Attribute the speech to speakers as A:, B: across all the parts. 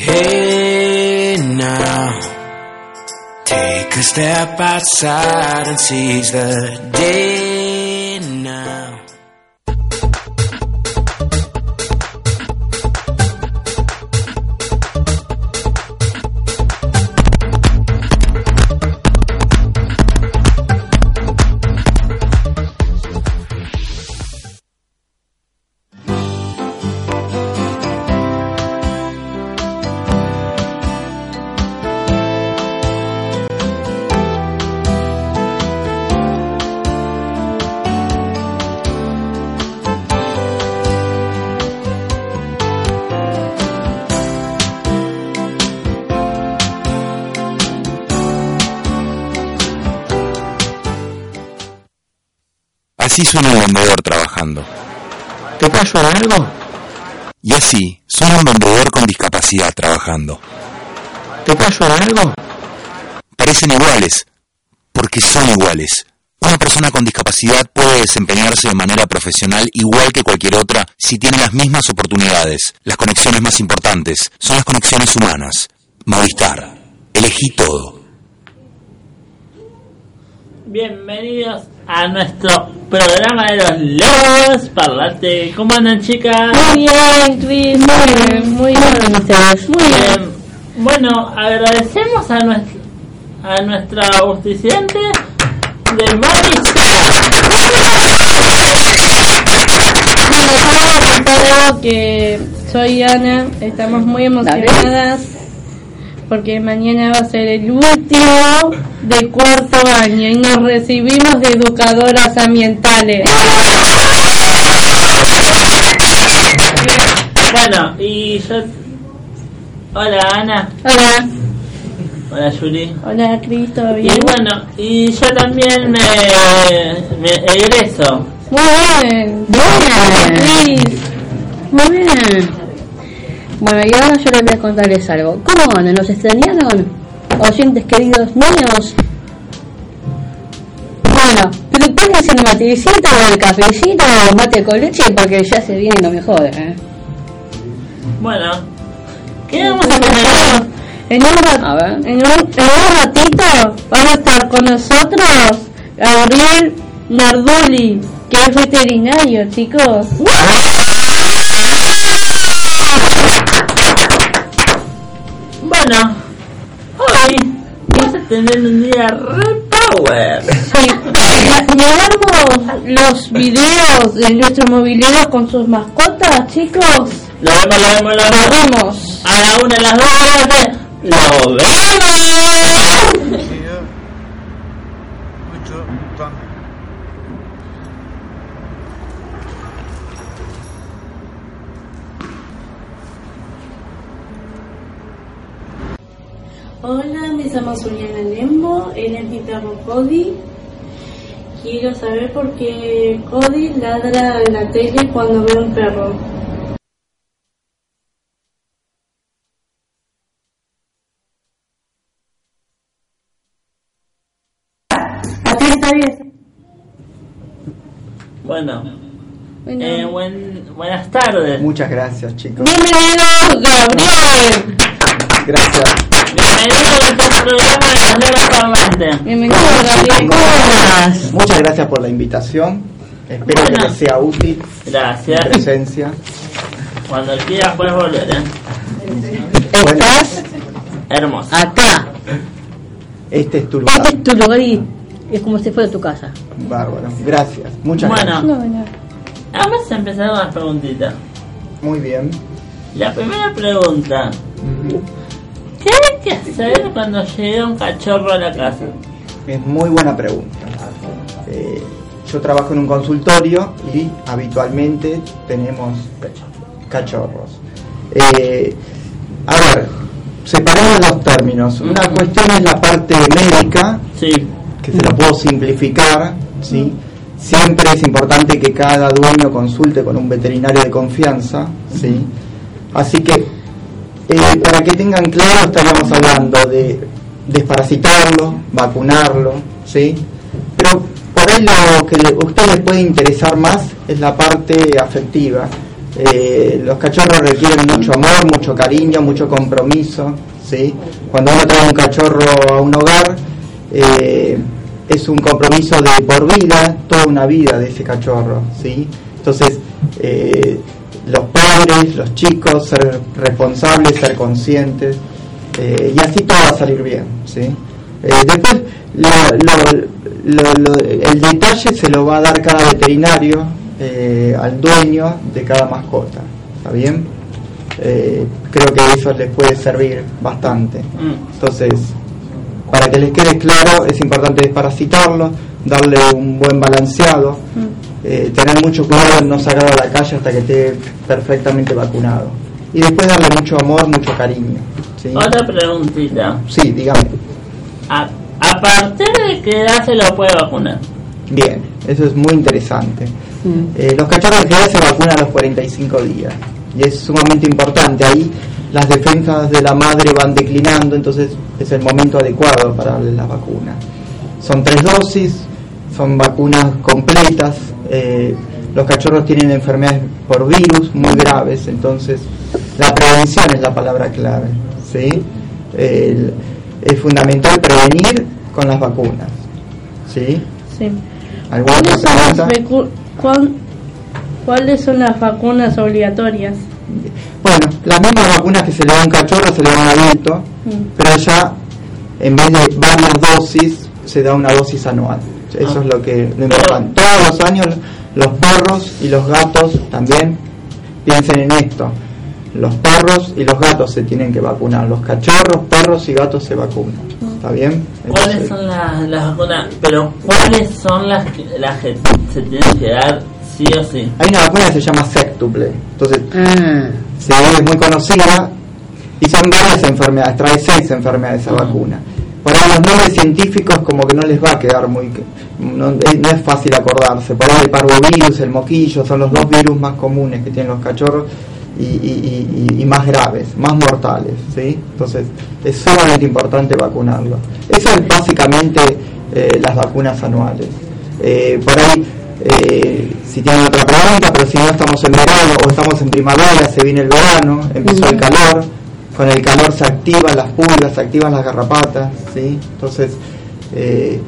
A: Hey now, take a step outside and seize the day
B: Suena un vendedor trabajando.
C: ¿Te callo en algo?
B: Y así suena un vendedor con discapacidad trabajando.
C: ¿Te callo en algo?
B: Parecen iguales, porque son iguales. Una persona con discapacidad puede desempeñarse de manera profesional igual que cualquier otra si tiene las mismas oportunidades. Las conexiones más importantes son las conexiones humanas. Movistar. Elegí todo.
D: Bienvenidos a nuestro programa de los lobos parlantes. ¿Cómo andan, chicas?
E: Muy bien, Chris, muy bien, muy bien ustedes, muy bien.
D: Bueno, agradecemos a, nuestro, a nuestra auspiciante del Mariscal.
E: Bueno, yo voy a contar algo que soy Ana, estamos muy emocionadas porque mañana va a ser el último de cuarto año y nos recibimos de educadoras ambientales.
D: Bueno, y yo... Hola, Ana.
E: Hola,
D: Hola, Yuri.
E: hola Cris, ¿todo
D: Y
E: bien?
D: bueno, y yo también me, me egreso.
E: Muy bien, bien, Cris.
F: Muy bien. Bueno, y ahora yo les voy a contarles algo. ¿Cómo van? ¿Nos extrañaron? Oyentes queridos míos. Bueno, pero pónganse el matecito o el cafecito o mate con leche porque ya se viene lo mejor, ¿eh?
D: Bueno, ¿qué vamos a tener?
E: En un, ra-
F: A ver.
E: en, un, en un ratito van a estar con nosotros Gabriel Narduli, que es veterinario, chicos.
D: Bueno, hoy vamos a tener un día re power.
E: Sí, miramos los videos de nuestro mobiliario con sus mascotas, chicos.
D: Lo vemos, lo vemos, lo
E: Nos
D: vemos.
E: vemos.
D: A la una, a las dos, tres. ¡Lo vemos!
E: Llamo Juliana Lembo, él es mi perro Cody. Quiero saber por qué Cody ladra en la tele cuando ve un perro. Así está bien.
D: Bueno,
E: Bueno.
D: eh, buen, buenas tardes.
C: Muchas gracias, chicos.
E: Bienvenido, Gabriel.
C: Gracias.
D: Bienvenido a este programa de los Lobos Parlantes.
E: Bienvenido, Gabriel. ¿Cómo estás?
C: Muchas gracias por la invitación. Espero que les sea útil mi
D: Gracias.
C: presencia.
D: Cuando quieras puedes volver, ¿eh?
C: Bueno,
F: Estás
D: Hermoso.
F: acá.
C: este es tu lugar.
F: Este es tu lugar y es como si fuera tu casa.
C: Bárbaro. Gracias. Muchas
D: Bueno.
C: gracias.
E: No, no.
D: Vamos a empezar con las preguntitas.
C: Muy bien.
D: La primera pregunta.
C: Ujú.
D: ¿Qué hay que hacer cuando llega un cachorro a la casa?
C: Es muy buena pregunta. Eh, yo trabajo en un consultorio y habitualmente tenemos cachorros. Eh, a ver, separamos los términos. Una cuestión es la parte médica,
D: Sí.
C: que se lo puedo simplificar, ¿sí? Siempre es importante que cada dueño consulte con un veterinario de confianza, ¿sí? Así que, eh, para que tengan claro, estaríamos hablando de desparasitarlo, vacunarlo, ¿sí? Pero por ahí lo que a ustedes les puede interesar más es la parte afectiva, Eh, los cachorros requieren mucho amor, mucho cariño, mucho compromiso. ¿sí? Cuando uno trae un cachorro a un hogar, eh, es un compromiso de por vida, toda una vida de ese cachorro. ¿sí? Entonces, los padres, los chicos, ser responsables, ser conscientes, eh, y así todo va a salir bien. ¿sí? Eh, después, lo- lo- el detalle se lo va a dar cada veterinario eh, al dueño de cada mascota. ¿Está bien? Creo que eso les puede servir bastante.
D: Mm.
C: Entonces, para que les quede claro, es importante desparasitarlo, darle un buen balanceado, eh, tener mucho cuidado en no sacarlo a la calle hasta que esté perfectamente vacunado. Y después darle mucho amor, mucho cariño. ¿sí?
D: Otra preguntita.
C: Sí, dígame.
D: ¿A, ¿A partir de qué edad se lo puede vacunar?
C: Bien, eso es muy interesante. Eh, los cachorros en general se vacunan a los 45 días y es sumamente importante. Ahí las defensas de la madre van declinando, entonces es el momento adecuado para darle las vacunas. Son tres dosis, son vacunas completas. eh, los cachorros tienen enfermedades por virus muy graves, entonces la prevención es la palabra clave. ¿sí? El- es fundamental prevenir con las vacunas. ¿sí?
E: Sí.
C: ¿Alguna otra
E: ¿Cuáles son, ¿Cuáles son las vacunas obligatorias?
C: Bueno, las mismas vacunas que se le dan a un cachorro se le dan a un adulto,
E: Mm.
C: pero ya en vez de varias dosis se da una dosis anual. Eso
D: Ah.
C: es lo que lo importante. Todos los años los perros y los gatos también piensen en esto. Los perros y los gatos se tienen que vacunar. Los cachorros, perros y gatos se vacunan. ¿Está bien?
D: ¿Cuáles son las, las vacunas? Pero ¿cuáles son las que, las que se tienen que dar sí o sí?
C: Hay una vacuna que se llama Sectuple. Entonces,
F: Ah,
C: se es muy conocida y son varias enfermedades, trae seis enfermedades esa vacuna. Por ahí los nombres científicos como que no les va a quedar muy... No, es- no es fácil acordarse. Por ahí el parvovirus, el moquillo, son los dos virus más comunes que tienen los cachorros y, y- y- y más graves, más mortales. ¿sí? Entonces es sumamente importante vacunarlo. Eso es básicamente eh, las vacunas anuales. Eh, por ahí, eh, si tienen otra pregunta, pero si no estamos en verano o estamos en primavera, se viene el verano, empezó el calor, con el calor se activan las pulgas, se activan las garrapatas, ¿sí? Entonces, eh,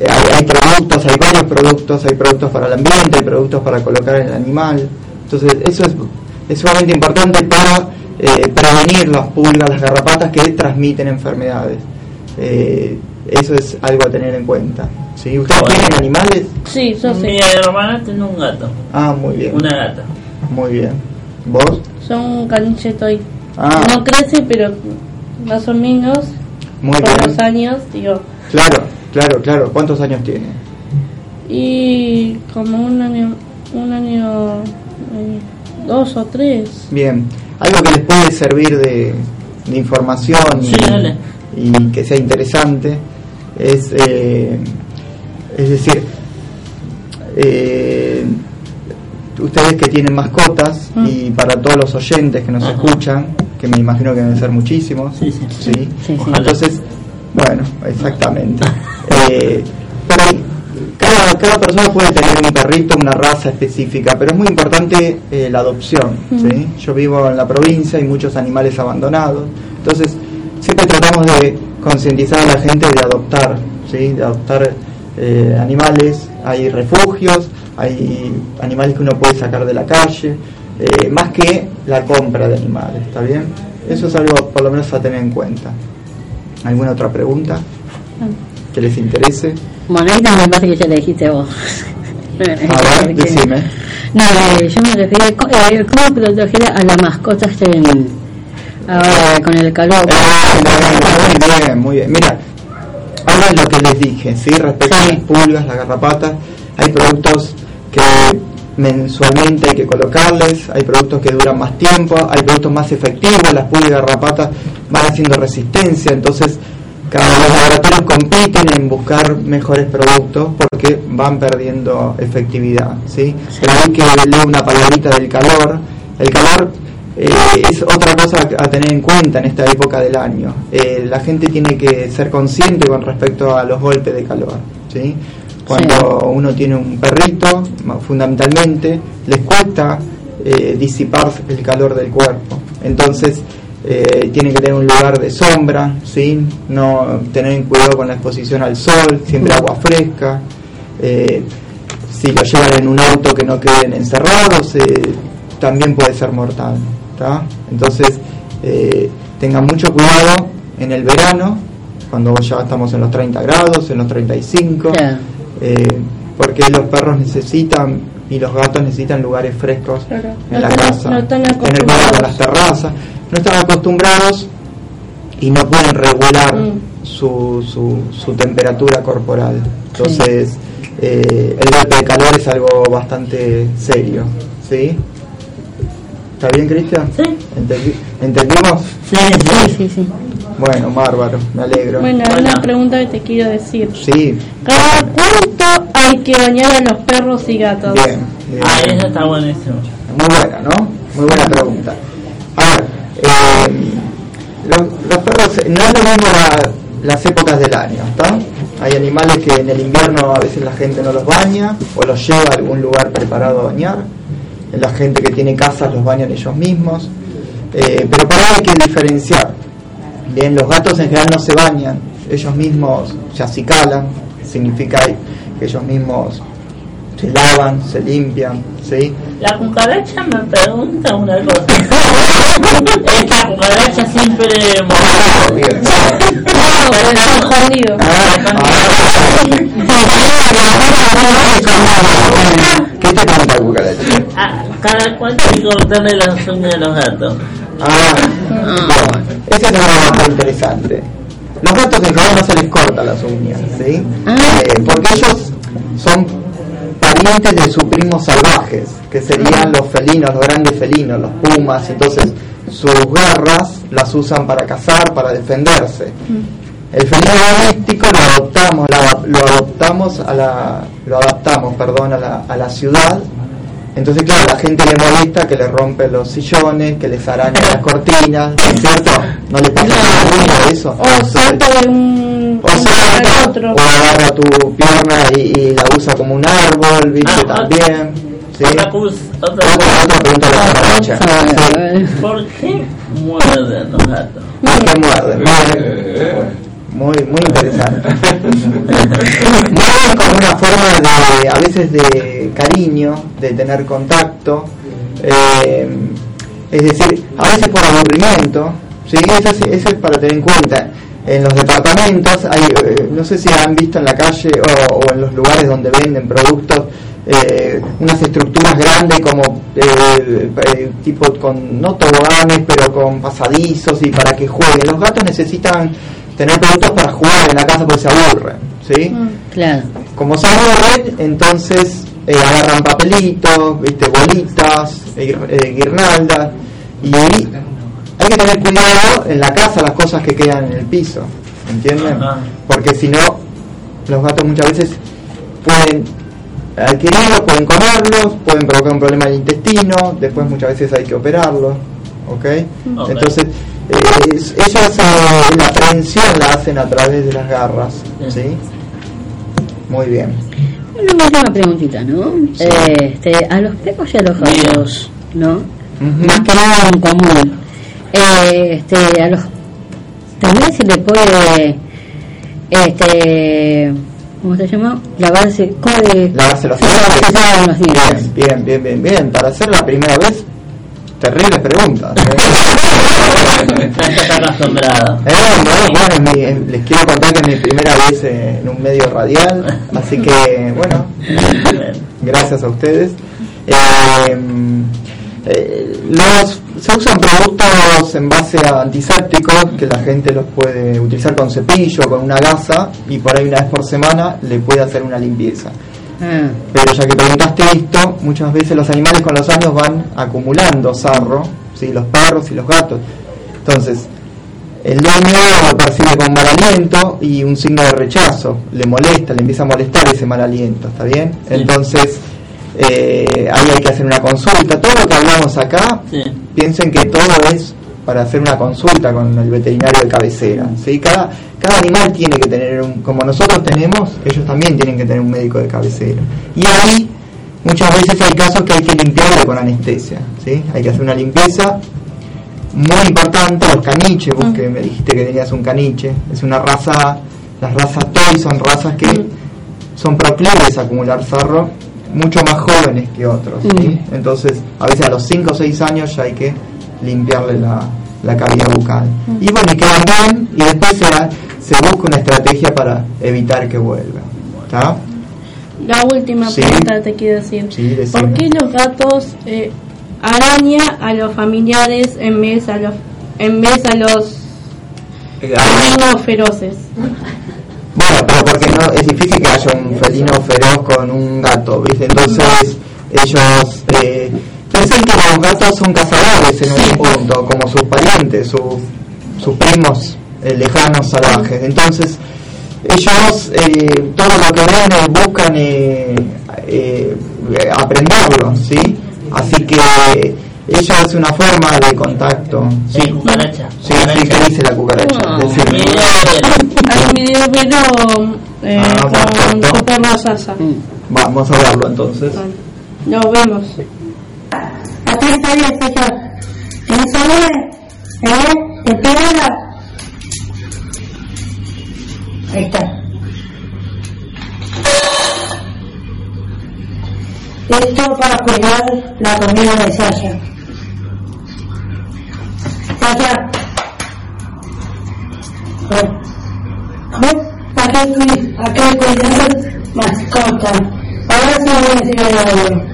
C: hay, hay productos, hay varios productos, hay productos para el ambiente, hay productos para colocar en el animal. Entonces, eso es, es sumamente importante para eh, prevenir las pulgas, las garrapatas que transmiten enfermedades. Eh, eso es algo a tener en cuenta. ¿sí? ¿Ustedes
D: Bueno.
C: tienen animales?
E: Sí, yo
D: Mi
E: sé.
D: hermana tiene un gato,
C: Ah, muy bien.
D: una gata.
C: Muy bien. ¿Vos?
E: Son caniche toy.
C: Ah,
E: No crece, pero más o menos
C: muy
E: por
C: bien.
E: los años, digo.
C: Claro, claro, claro. ¿Cuántos años tiene?
E: Y como un año, un año, eh, dos o tres.
C: Bien. Algo que les puede servir de, de información y,
D: Sí, dale.
C: y que sea interesante es, eh, es decir, eh, ustedes que tienen mascotas
E: Mm.
C: y para todos los oyentes que nos
D: Ajá.
C: escuchan, que me imagino que deben ser muchísimos,
D: Sí, sí.
C: ¿sí?
F: Sí, sí.
D: Ojalá.
C: Entonces, bueno, exactamente. Eh, pero cada, cada persona puede tener un perrito, una raza específica, pero es muy importante eh, la adopción. ¿sí? Yo vivo en la provincia, hay muchos animales abandonados, entonces siempre tratamos de concientizar a la gente de adoptar, ¿sí? de adoptar eh, animales. Hay refugios, hay animales que uno puede sacar de la calle, eh, más que la compra de animales, ¿está bien? Eso es algo por lo menos a tener en cuenta. ¿Alguna otra pregunta que les interese?
F: bueno, ahí también me parece que ya le dijiste vos.
C: A ver, decime.
F: No, eh, yo me refería, co- eh, ¿cómo proteger a las mascotas en, ahora con el calor?
C: Ah, muy bien, muy bien. Mira, ahora es lo que les dije, ¿sí? Respecto a las pulgas, las garrapatas, hay productos que mensualmente hay que colocarles, hay productos que duran más tiempo, hay productos más efectivos, las pulgas y garrapatas van haciendo resistencia, entonces cada los laboratorios compiten en buscar mejores productos porque van perdiendo efectividad, ¿sí? Pero hay que leer una palabrita del calor, el calor eh, es otra cosa a tener en cuenta en esta época del año. Eh, la gente tiene que ser consciente con respecto a los golpes de calor. ¿sí? Cuando uno tiene un perrito, fundamentalmente, les cuesta eh, disipar el calor del cuerpo. Entonces, eh, tienen que tener un lugar de sombra, ¿sí? no tener cuidado con la exposición al sol, siempre agua fresca. Eh, si lo llevan en un auto que no queden encerrados, eh, también puede ser mortal. ¿tá? Entonces, eh, tengan mucho cuidado en el verano, cuando ya estamos en los 30 grados, en los 35,
F: Claro.
C: Eh, porque los perros necesitan y los gatos necesitan lugares frescos
E: Claro.
C: en
E: No
C: la
E: están-
C: casa,
E: no están
C: tener cuidado con las terrazas, no están acostumbrados y no pueden regular
E: Mm.
C: su, su, su temperatura corporal. Entonces, eh, el golpe de calor es algo bastante serio. ¿Sí? ¿Está bien, Cristian?
D: Sí.
C: ¿Entendi- ¿Entendimos?
D: Sí,
F: Sí, sí, sí.
C: Bueno, bárbaro, me alegro.
E: Bueno,
D: Bueno.
E: una pregunta que te quiero decir.
C: Sí,
E: ¿Cada cuánto hay que bañar a los perros y gatos?
C: bien. bien.
D: Ah, eso está buenísimo.
C: Muy buena, ¿no? Muy buena pregunta. A ver, eh, los, los perros, no es lo mismo la- las épocas del año, ¿está? Hay animales que en el invierno a veces la gente no los baña o los lleva a algún lugar preparado a bañar. La gente que tiene casas los bañan ellos mismos. Eh, pero para hay que diferenciar. Bien, los gatos en general no se bañan, ellos mismos se acicalan, significa que ellos mismos se lavan, se limpian, ¿sí?
D: La cucaracha me pregunta una cosa. Esta cucaracha siempre
E: escondido.
C: ¿Qué te cuenta cucaracha?
D: Ah, cada cuánto hay que cortarle las uñas a los gatos.
C: Ah, bueno, ese es un tema bastante interesante. Los gatos en general no se les corta las uñas, ¿sí?
F: Ah.
C: Eh, porque ellos son parientes de sus primos salvajes, que serían los felinos, los grandes felinos, los pumas, entonces sus garras las usan para cazar, para defenderse. El felino doméstico lo adoptamos, la- lo adoptamos a la, lo adaptamos, perdón, a la, a la ciudad. Entonces, claro, a la gente le molesta que le rompe los sillones, que les araña las cortinas, ¿no es cierto? No le pasa nada de eso.
E: O salta de un,
C: O salta,
E: otro.
C: o agarra tu pierna y, y la usa como un árbol, ¿viste?
D: Ah,
C: También. ¿sí?
D: Otra, otra
C: pregunta de la cucaracha. Sí.
D: ¿Por qué muerden los gatos?
C: que muerden. Muy, muy interesante. Como una forma de, a veces de cariño, de tener contacto. eh, es decir, a veces por aburrimiento. ¿sí? Eso, es, eso es para tener en cuenta. En los departamentos, hay, eh, no sé si han visto en la calle o, o en los lugares donde venden productos, eh, unas estructuras grandes como eh, tipo con no toboganes pero con pasadizos y para que jueguen los gatos necesitan tener productos para jugar en la casa porque se aburren ¿sí?
E: Mm.
F: Claro.
C: como se aburren entonces eh, agarran papelitos viste bolitas eh, eh, guirnaldas y hay que tener cuidado en la casa las cosas que quedan en el piso ¿entienden? Porque si no los gatos muchas veces pueden adquirirlos, pueden comerlos, pueden provocar un problema del intestino, después muchas veces hay que operarlos, ¿ok? Entonces, es- ellos eh, la prevención la hacen a través de las garras, ¿sí? Muy bien.
F: Una última preguntita, ¿no? Este, a los perros y a los gatos, ¿no? Más que nada en común. Eh, este, a los también se le puede este ¿cómo se llama? lavarse ¿cómo le-
C: Lavarse los dientes.
F: los dientes.
C: Bien, bien, bien, bien. Para hacer la primera vez, terribles preguntas. ¿eh?
D: Ya está acostumbrado.
C: Eh, no, bueno, mi- es- les quiero contar que es mi primera vez eh, en un medio radial, así que bueno, gracias a ustedes. Eh, eh, los, se usan productos en base a antisépticos que la gente los puede utilizar con cepillo, con una gasa y por ahí una vez por semana le puede hacer una limpieza.
F: Ah,
C: Pero ya que preguntaste esto, muchas veces los animales con los años van acumulando sarro, ¿sí? los perros y los gatos. Entonces, el dueño lo percibe con mal aliento y un signo de rechazo, le molesta, le empieza a molestar ese mal aliento, ¿está bien?
D: Sí.
C: Entonces, eh, ahí hay que hacer una consulta. Todo lo que hablamos acá,
D: Sí.
C: piensen que todo es para hacer una consulta con el veterinario de cabecera. ¿sí? Cada, cada animal tiene que tener, un, como nosotros tenemos, ellos también tienen que tener un médico de cabecera. Y ahí muchas veces hay casos que hay que limpiarlo con anestesia, ¿sí? Hay que hacer una limpieza muy importante, los caniches, vos que me dijiste que tenías un caniche, es una raza, las razas toy son razas que son proclives a acumular sarro mucho más jóvenes que otros, ¿sí? Entonces, a veces a los 5 o 6 años ya hay que limpiarle la, la cavidad bucal. Y bueno, y quedan bien, y después se, se busca una estrategia para evitar que vuelva. ¿Está?
E: La última
C: Sí.
E: pregunta te quiero decir.
C: Sí.
E: ¿Por qué los gatos eh, araña a los familiares en vez a los en vez a los
C: Eh,
E: felinos feroces?
C: Bueno, pero porque no es difícil que haya un felino feroz con un gato, ¿viste? Entonces ellos eh, piensan que los gatos son cazadores en un punto, como sus parientes, sus, sus primos eh, lejanos salvajes. Entonces ellos eh, todo lo que ven eh, buscan eh, eh, aprenderlo, ¿sí? Así que ella es una forma de contacto.
D: Sí, cucaracha.
C: Sí, sí, ¿qué dice la cucaracha? Decime.
E: Hay un video pero eh,
C: Ah,
E: con. Super Masasa.
C: Vamos a verlo entonces.
E: Lo vemos.
G: Aquí está bien, señor. ¿No sabe? ¿Eh? ¿Te pega? Para cuidar la comida de Sasha. Sasha. ¿Ves? Estoy, acá cuidando mascota. Ahora sí voy a decir algo.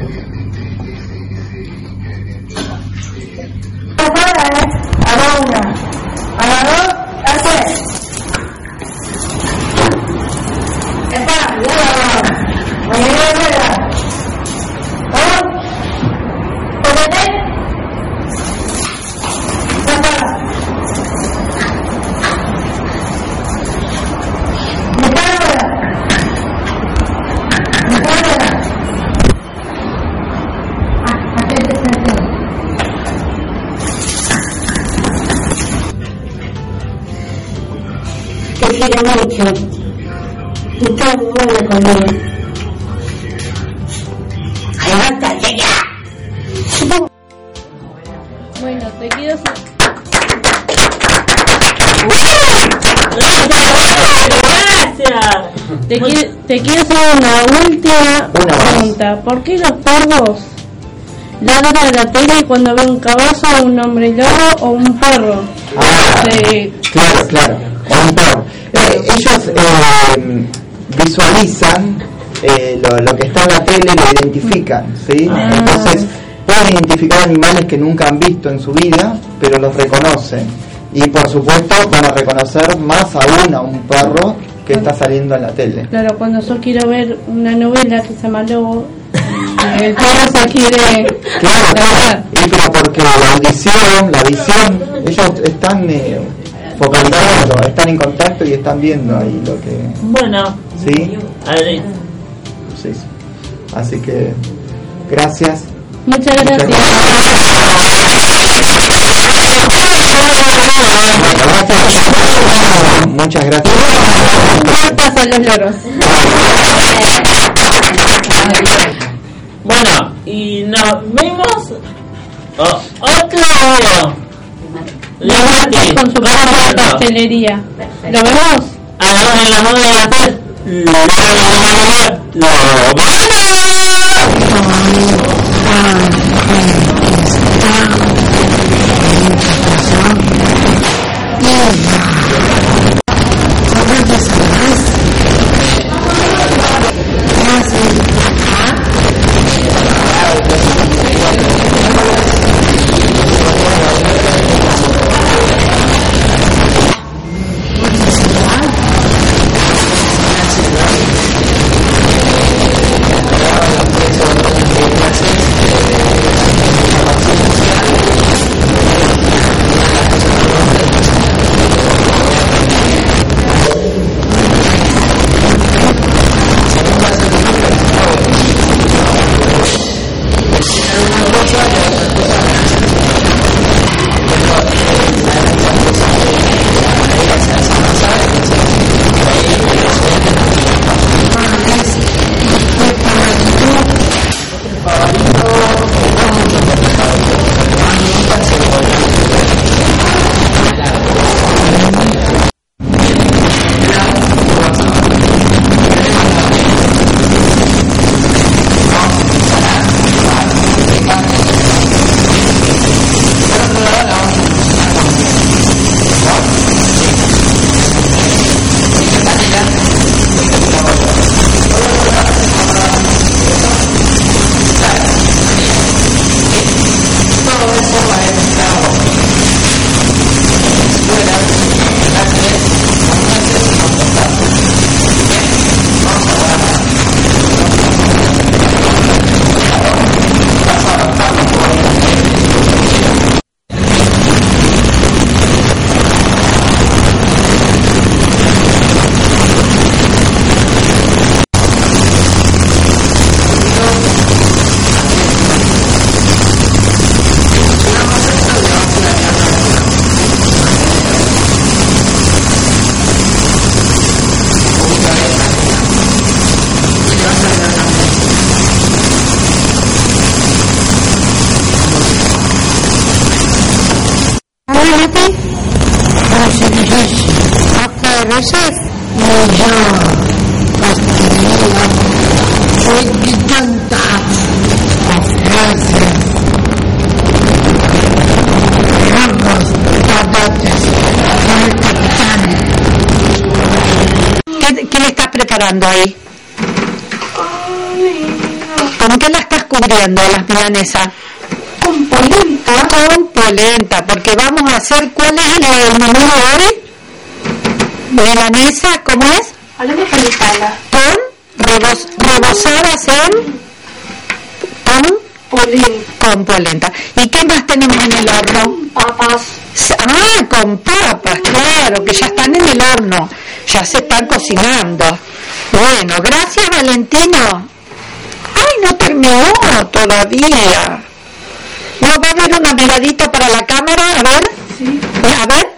E: Pregunta. ¿Por qué los perros ladran a la tele cuando ven un caballo, un hombre lobo o un perro?
C: Ah,
E: Sí.
C: claro, claro. O un perro. Eh, ellos eh, visualizan eh, lo, lo que está en la tele, lo identifican, ¿sí?
E: Ah.
C: Entonces pueden identificar animales que nunca han visto en su vida, pero los reconocen. Y por supuesto van a reconocer más aún a un perro que está saliendo en la tele.
E: Claro, cuando yo quiero ver una novela que se llama Lobo, el perro se quiere
C: Claro,
E: ladrar.
C: y pero porque la audición, la visión, ellos están eh, focalizados, están en contacto y están viendo ahí lo que...
D: Bueno,
C: ¿Sí? Sí, sí. Así que gracias.
E: Muchas gracias.
C: Muchas gracias.
E: Cartas a los loros.
D: Bueno, y nos vemos o- otro video. Levante,
E: Con su de pastelería. ¿Lo vemos?
D: a la hora de la hora de hacer lo
H: Gracias.
I: Ahí? ¿Con qué la estás cubriendo las milanesas? Con polenta. Con polenta, porque vamos a hacer, ¿cuál es el menú de hoy? Milanesa, ¿cómo es? Con rebos- rebozadas en... Con
E: Polín.
I: con polenta. ¿Y qué más tenemos en el horno?
E: Papas.
I: Ah, con papas, claro, que ya están en el horno, ya se están cocinando. Bueno, gracias Valentino. Ay, no terminó todavía. ¿No va a haber una miradita para la cámara? A ver. Sí. A ver.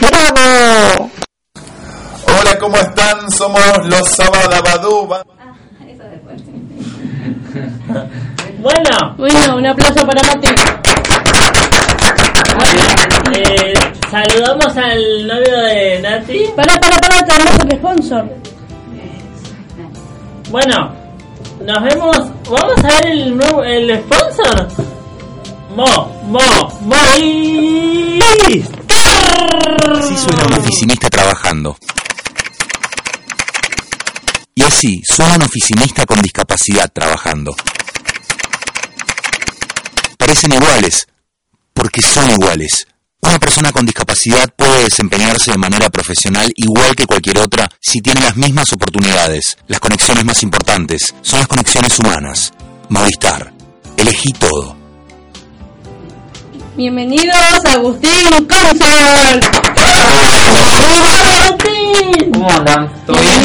I: Bravo.
J: Hola, ¿cómo están? Somos los Sabadabadú. Va-
D: Bueno,
E: Bueno, un aplauso para Mati.
D: eh, saludamos al novio de Nati.
E: Para, para, para, tenemos el sponsor.
D: Bueno, nos vemos. Vamos a ver el nuevo el sponsor. Mo, Mo, Movistar.
B: Así suena un oficinista trabajando. Y así suena un oficinista con discapacidad trabajando. Parecen iguales, porque son iguales. Una persona con discapacidad puede desempeñarse de manera profesional igual que cualquier otra si tiene las mismas oportunidades. Las conexiones más importantes son las conexiones humanas. Movistar. Elegí todo.
E: Bienvenidos a Agustín Consol. Agustín.
K: ¿Cómo andan? ¿Todo bien?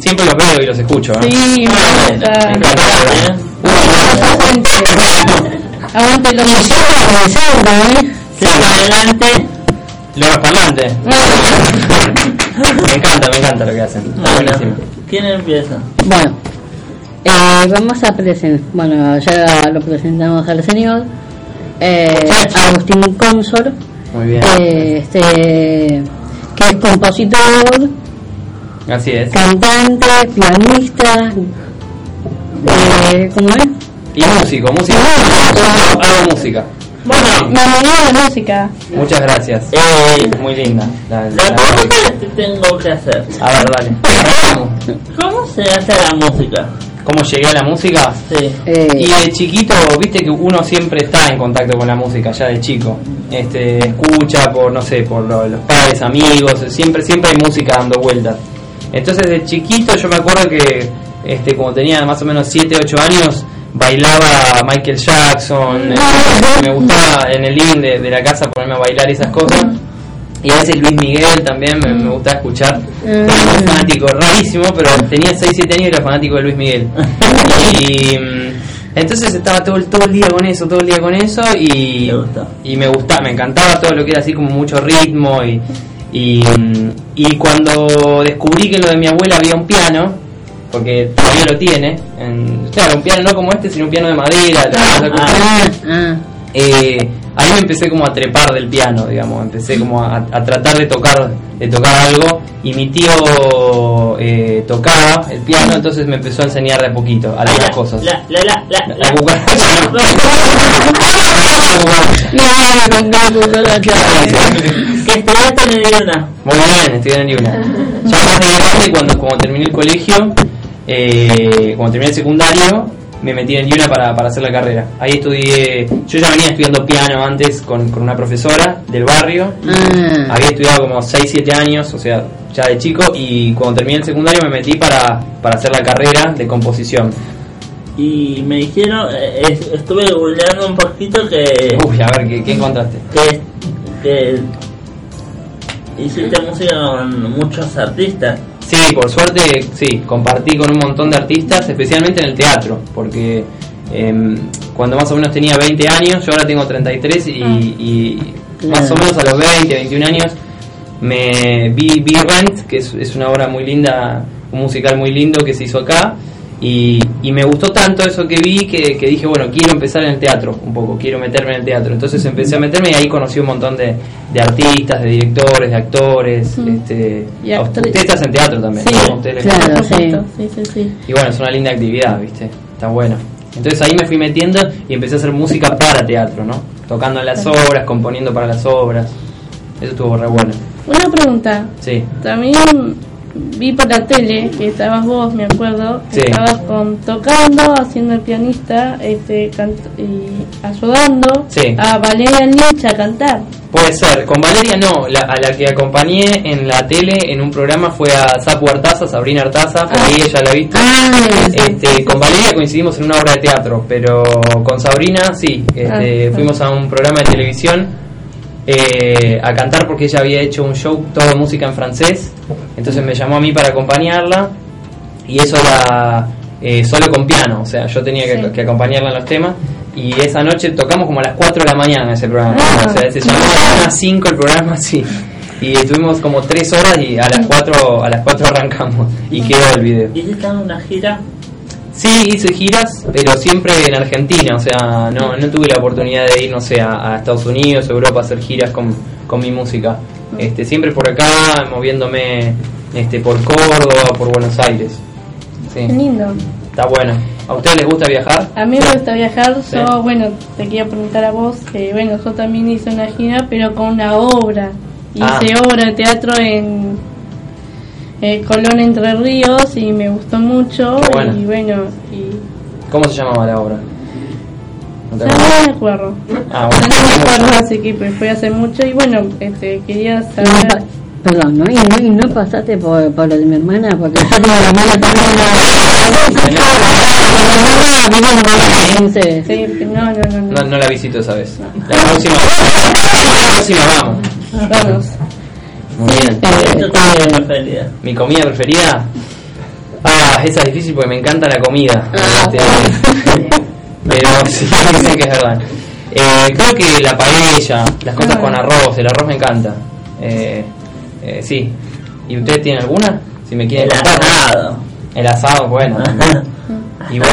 K: Siempre los veo y los escucho. ¿eh?
E: Sí, me
K: Me
E: gusta.
K: encanta.
E: Aguante los ¿eh?
D: Adelante.
K: Los parlantes. Me encanta, me encanta lo que hacen. Está buenísimo.
D: Bueno, ¿quién empieza?
F: Bueno, eh, vamos a presentar, bueno, ya lo presentamos al señor eh, Agustín Consor,
K: Muy bien.
F: eh, este, que es compositor,
K: Así es.
F: cantante, pianista, eh, ¿cómo es?
K: Y músico, músico. Hago música.
D: Bueno,
E: Bienvenido a la música.
K: Muchas gracias.
D: eh,
K: Muy linda. La,
D: la
K: la-
D: pregunta que te tengo que hacer.
K: A ver, dale.
D: ¿Cómo se hace la música?
K: ¿Cómo llegué a la música?
D: Sí.
F: Eh,
K: Y de chiquito, viste que uno siempre está en contacto con la música, ya de chico. Este, escucha por, no sé, por lo- los padres, amigos, siempre, siempre hay música dando vueltas. Entonces de chiquito yo me acuerdo que, este, como tenía más o menos 7, 8 años, bailaba Michael Jackson, eh, me gustaba en el living de, de la casa ponerme a bailar esas cosas. Y a veces Luis Miguel también me, me gustaba escuchar. Era muy fanático, rarísimo, pero tenía 6, 7 años y era fanático de Luis Miguel. Y mm, entonces estaba todo, el- todo el día con eso, todo el día con eso y, me gustaba, me encantaba todo lo que era así como mucho ritmo y, y, mm, y cuando descubrí que en lo de mi abuela había un piano, porque todavía lo tiene, en- claro, un piano no como este, sino un piano de madera, la-
F: ah, ah,
K: eh, ahí me empecé como a trepar del piano, digamos, empecé como a, a tratar de tocar de tocar algo y mi tío eh, tocaba el piano, entonces me empezó a enseñar de a poquito algunas cosas.
D: La, la, la, la,
K: La-
D: que estudiaste en el Iona.
K: Muy bien, estoy en el Iuna. Ya más de grande, cuando, cuando terminé el colegio, eh, cuando terminé el secundario, me metí en el Iuna para, para hacer la carrera. Ahí estudié, yo ya venía estudiando piano antes con, con una profesora del barrio.
F: ah.
K: Había estudiado como 6-7 años, o sea, ya de chico, y cuando terminé el secundario me metí para, para hacer la carrera de composición.
D: Y me dijeron, eh, es- estuve googleando un poquito que,
K: Uy, a ver, ¿qué, qué encontraste?
D: que, que hiciste música con muchos artistas.
K: Sí, por suerte, sí, compartí con un montón de artistas, especialmente en el teatro, porque em, cuando más o menos tenía 20 años, yo ahora tengo 33 y, y más o menos a los 20, 21 años me vi, vi Rent, que es, es una obra muy linda, un musical muy lindo que se hizo acá, Y, y me gustó tanto eso que vi que, que dije, bueno, quiero empezar en el teatro un poco, quiero meterme en el teatro. Entonces empecé a meterme y ahí conocí un montón de, de artistas, de directores, de actores. Este,
E: Y
K: usted estás en teatro también,
E: Sí,
K: ¿no?
F: Claro. sí.
E: Sí, sí.
K: Y bueno, es una linda actividad, ¿viste? Está bueno. Entonces ahí me fui metiendo y empecé a hacer música para teatro, ¿no? Tocando en las obras, componiendo para las obras. Eso estuvo re bueno.
E: Una pregunta.
K: Sí.
E: También vi por la tele que estabas vos, me acuerdo, que
K: Sí.
E: estabas con, tocando, haciendo el pianista, este, y ayudando
K: Sí.
E: a Valeria Nietzsche a cantar.
K: Puede ser. Con Valeria no. La- a la que acompañé en la tele en un programa fue a Sapu Artaza, Sabrina Artaza. Por ahí ella la ha visto.
F: Ah,
K: Este, con Valeria coincidimos en una obra de teatro, pero con Sabrina sí. Este,
E: Ah,
K: fuimos a un programa de televisión eh, a cantar porque ella había hecho un show todo de música en francés. Entonces me llamó a mí para acompañarla y eso era eh, solo con piano, o sea, yo tenía que,
E: Sí.
K: que acompañarla en los temas. Y esa noche tocamos como a las 4 de la mañana ese programa.
E: Ah.
K: O sea, se llamó a las 5 el programa, sí. Y estuvimos como 3 horas y a las 4, a las 4 arrancamos. Y quedó el video.
D: ¿Hiciste una gira?
K: Sí, hice giras, pero siempre en Argentina, o sea, no, no tuve la oportunidad de ir, no sé, a, a Estados Unidos, Europa a hacer giras con, con mi música. Este, siempre por acá, moviéndome este, por Córdoba, por Buenos Aires. Sí,
E: Qué lindo.
K: está bueno. ¿A ustedes les gusta viajar?
E: A mí me gusta viajar,
K: Sí.
E: yo, bueno, te quería preguntar a vos, que bueno, yo también hice una gira, pero con una obra. Hice
K: Ah.
E: obra de teatro en eh, Colón Entre Ríos y me gustó mucho.
K: Bueno.
E: Y bueno, y
K: ¿Cómo se llamaba la obra? ¿No
E: ya no me acuerdo.
K: Ah,
E: Ya no me
K: bueno.
E: acuerdo, así que pues, fue hace mucho y bueno, este, quería
F: No,
E: saber.
F: pa- perdón, ¿no? Y, no, y no pasaste por, por lo de mi hermana, porque yo tengo la hermana también. Sí.
E: Sí, no, no, no,
K: No,
E: no.
K: no la visito esa vez. La próxima, la próxima vamos.
E: Vamos.
K: Muy bien.
D: ¿Cuál es tu comida preferida?
K: ¿Mi comida preferida? Ah, esa es difícil porque me encanta la comida. Este, pero sí, dicen que es verdad. Eh, creo que la paella, las cosas
E: Ah.
K: con arroz, el arroz me encanta. Eh, eh, sí. ¿Y ustedes tienen alguna? Si me quieren
D: El
K: contar.
D: asado.
K: El asado, bueno. ¿Y vos.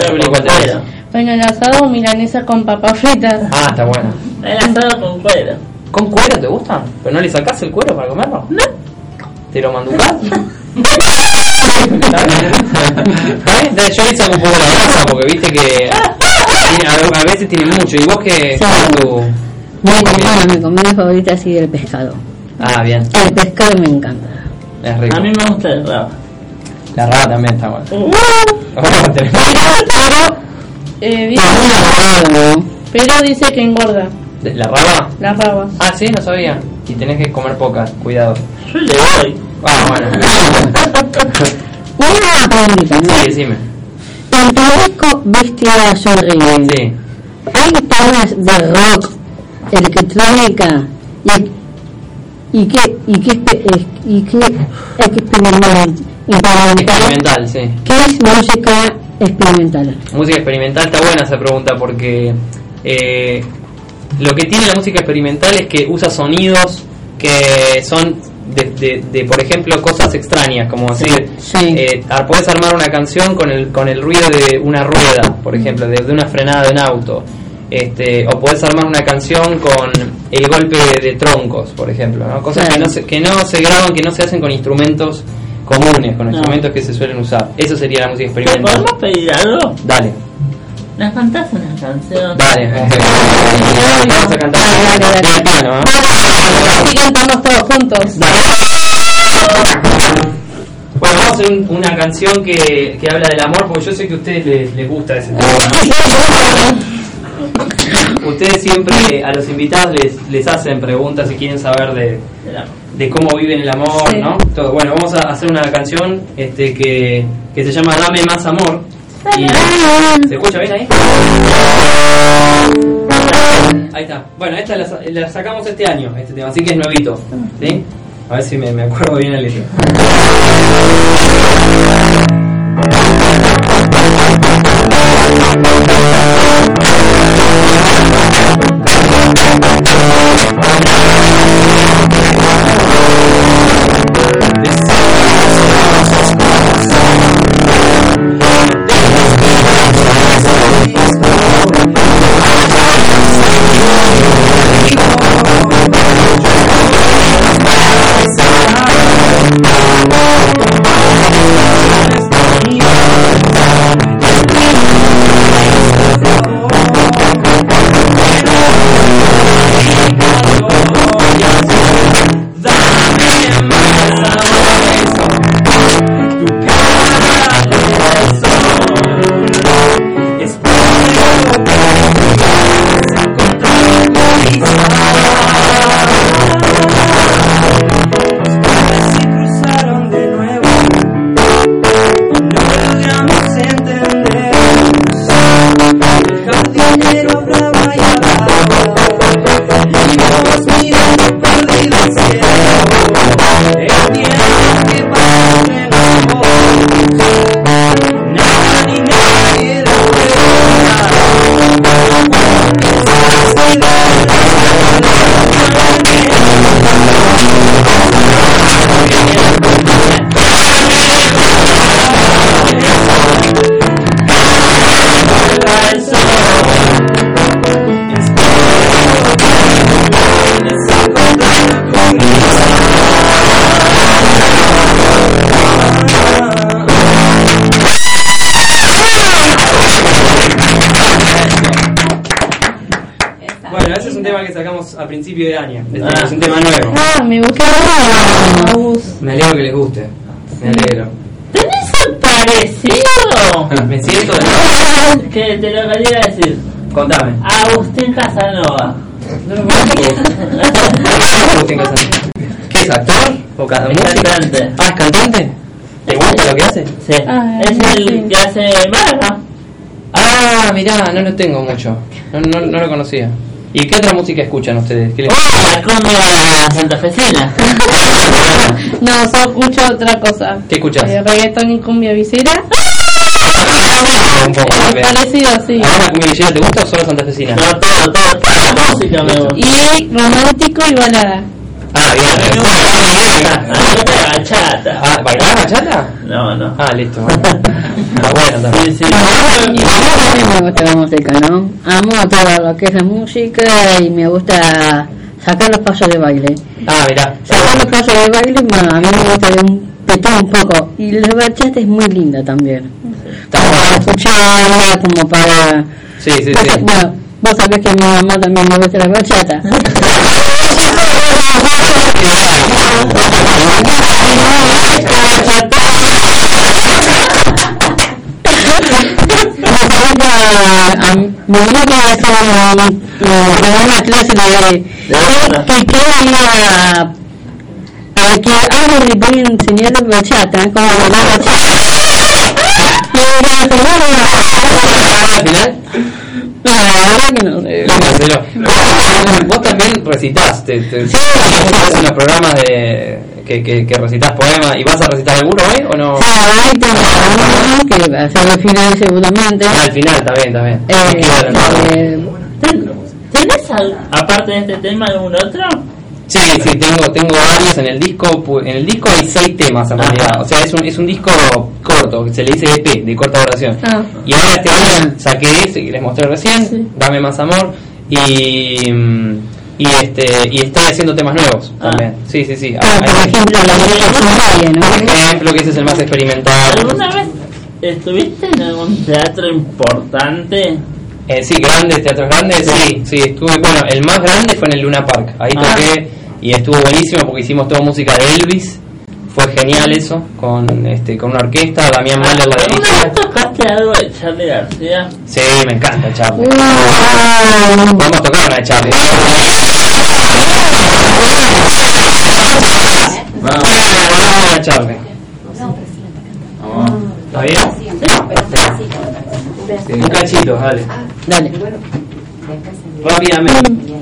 E: Bueno, el asado milanesa con papas fritas.
K: Ah, está bueno.
D: El asado con cuero.
K: ¿Con cuero te gusta? ¿Pero no le sacás el cuero para comerlo? No. ¿Te lo manducás? Yo le saco un poco la grasa porque viste que a, veces tiene mucho. ¿Y vos qué? tu-
F: Mi, bueno, mi comida favorita sigue el pescado.
K: Ah, bien.
F: El pescado me encanta.
K: Es rico.
D: A mí me gusta el rabo.
K: La raba también está buena.
E: Pero, eh, dice, pero dice que engorda
K: ¿La raba?
E: las rabas.
K: Ah, sí, no sabía. Y tenés que comer pocas, cuidado.
D: Yo le doy.
K: Ah, bueno.
F: Una preguntita, ¿no?
K: Sí, decime.
F: Disco Bestia Sonríe,
K: Sí.
F: hay temas de rock, electrónica y, y qué y es- y experimental, experimental.
K: Experimental, sí.
F: ¿Qué es música experimental?
K: Música experimental está buena esa pregunta porque eh, lo que tiene la música experimental es que usa sonidos que son de, de- de, por ejemplo, cosas extrañas, como decir,
F: Sí.
K: eh, puedes armar una canción con el, con el ruido de una rueda, por ejemplo, de, de una frenada de un auto. Este, o puedes armar una canción con el golpe de, de troncos, por ejemplo, ¿no? cosas que no, se, que no se graban, que no se hacen con instrumentos comunes, con
D: No.
K: instrumentos que se suelen usar. Eso sería la música
D: ¿Te
K: experimental.
D: podemos pedir algo?
K: Dale.
D: ¿Nos cantás una canción?
K: Dale, vamos a cantar.
F: Dale, dale, dale.
K: ¿eh?
E: Así cantamos todos juntos.
K: Bueno, vamos a hacer un- una canción que, que habla del amor, porque yo sé que a ustedes les, les gusta ese tema. Ustedes siempre a los invitados les, les hacen preguntas y quieren saber de, de cómo viven el amor,
E: Sí.
K: ¿no? Todo. Bueno, vamos a hacer una canción este, que, que se llama Dame más amor. Y, ¿Se escucha bien ahí? Ahí está. Bueno, esta la, sa- la sacamos este año, este tema, así que es nuevito. ¿Sí? A ver si me, me acuerdo bien el letra. A principio de año. Este
D: Ah.
K: Es un tema nuevo.
E: Ah, me gusta. Agus.
K: Me alegro que les guste. Me alegro.
D: ¿Tenés un parecido?
K: Me siento de
D: Que te lo quería decir.
K: Contame.
D: Agustín Casanova.
K: No lo conozco. Agustín Casanova. ¿Qué es actor? ¿O
D: Es cantante.
K: Ah, ¿es cantante? ¿Te gusta lo que hace?
D: Sí.
E: Ah,
D: es el
E: sí.
D: que hace Maga.
K: Ah, mirá, no lo tengo mucho. No, no, no lo conocía. ¿Y qué otra música escuchan ustedes? ¿Qué les...
D: Oh, la cumbia santafesina.
E: No, yo escucho otra cosa.
K: ¿Qué escuchás?
E: Eh, reggaetón y cumbia visera.
K: Un poco también.
E: Parecido así.
K: ¿A una cumbia villera te gusta o solo santafesina?
D: No, todo, todo, toda la música me gusta.
E: Y romántico y balada.
K: Ah, bien.
D: Bachata.
K: Ah, ¿bailás bachata?
D: No, no.
K: Ah, listo. bueno. Ah, bueno, también.
D: Sí, sí.
F: A mí me gusta la música, ¿no? Amo todo lo que es la música y me gusta sacar los pasos de baile.
K: Ah, mirá.
F: Sacar los pasos de baile, bueno, a mí me gusta de un petón un poco. Y la bachata es muy linda también. Para escucharla, como para...
K: Sí, sí, sí.
F: Bueno, vos sabés que a mi mamá también me gusta la bachata. a, a, me voy a hacer un- un- una clase de que quiero ir a, a que algo le voy a enseñar bachata, como bailar bachata. Final,
K: ¿Al final?
F: la verdad que no
K: vos también recitas, te, te, haces unos programas de que, que, que recitas poemas y vas a recitar alguno hoy o no?
F: Ahí tengo que va a ser al final seguramente.
K: Ah, al final, está bien, está.
F: Eh, eh,
D: ¿Ten- ¿Tenés, al- aparte de este tema, algún otro?
K: Sí, sí, tengo, tengo varios en el disco. En el disco hay seis temas en realidad. O sea, es un, es un disco corto, que se le dice EP, de corta duración.
E: Ah.
K: Y ahora este año saqué ese que les mostré recién,
E: Sí.
K: Dame Más Amor. Y, mm, y, este, y estoy haciendo temas nuevos
D: Ah.
K: también. Sí, sí, sí.
F: ah, por
K: Hay-
F: ejemplo, la de ¿no?
K: Por ejemplo, que ese es el más experimental.
D: ¿Alguna vez estuviste en algún teatro importante?
K: Eh, sí, grandes, teatros grandes, sí, sí, estuve, bueno, el más grande fue en el Luna Park, ahí
D: Ah.
K: toqué y estuvo buenísimo porque hicimos toda música de Elvis, fue genial eso, con este con una orquesta, Damián Mahler la
D: ¿Alguna
K: dirige.
D: vez tocaste algo de Charlie García?
K: Sí, me encanta Charlie. Vamos a tocar una de Charlie. Vamos, vamos a Charlie. ¿Está bien? Un cachito, dale.
F: dale.
K: Rápidamente.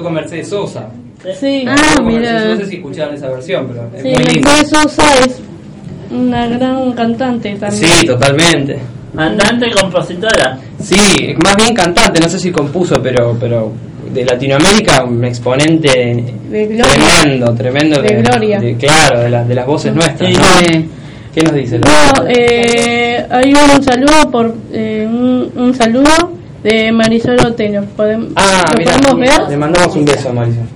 K: Cantó con Mercedes Sosa.
E: Sí.
F: Ah,
K: Con Mercedes
F: mira.
K: Sosa, No sé si escucharon esa versión, pero es
E: Sí,
K: muy.
E: Mercedes Sosa es una gran cantante también.
K: Sí, totalmente.
D: Cantante y compositora.
K: Sí, más bien cantante, no sé si compuso, pero pero de Latinoamérica un exponente
E: De
K: tremendo, tremendo.
E: De Gloria.
K: de- claro, de, las de las voces nuestras.
D: Sí.
K: ¿no?
F: Eh,
K: ¿Qué nos dice?
E: No, eh, hay un saludo por eh, un, un saludo de Marisol Otero. ¿Podem-
K: ah,
E: ¿Lo
K: mira,
E: podemos ver?
K: le mandamos un beso a Marisol.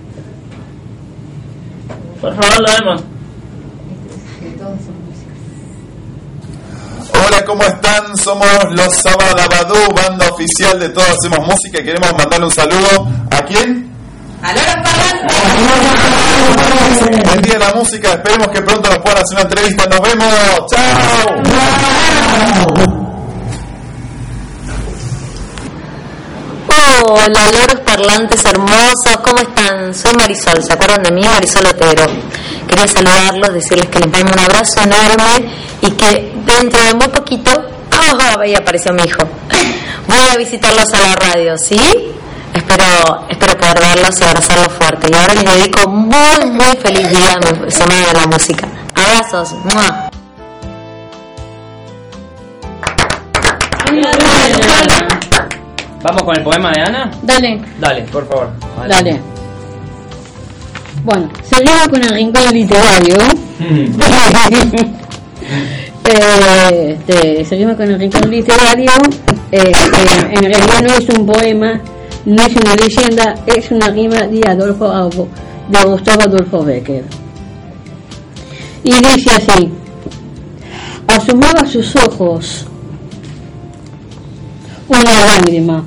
D: Por favor, lo vemos.
J: Hola, ¿cómo están? Somos los Sabadabadú, banda oficial de Todos Hacemos Música y queremos mandarle un saludo a quién? El Día de la Música, esperemos que pronto nos puedan hacer una entrevista. Nos vemos. ¡Chao!
L: Hola, loros parlantes hermosos, ¿cómo están? Soy Marisol, ¿se acuerdan de mí? Marisol Otero. Quería saludarlos, decirles que les mando un abrazo enorme y que dentro de muy poquito, ¡ah! ahí apareció mi hijo. Voy a visitarlos a la radio, ¿sí? Espero, espero poder verlos y abrazarlos fuerte. Y ahora les dedico muy, muy feliz día a mi Semana de la Música. Abrazos. ¡mua!
K: ¿Vamos con el poema de Ana?
E: Dale.
K: Dale, por favor.
F: Dale. Bueno, seguimos con el rincón literario. Eh, este, seguimos con el rincón literario. Eh, que en realidad no es un poema, no es una leyenda, es una rima de Adolfo Adolfo- de Gustavo Adolfo Becker. Y dice así: asomaba sus ojos una lágrima.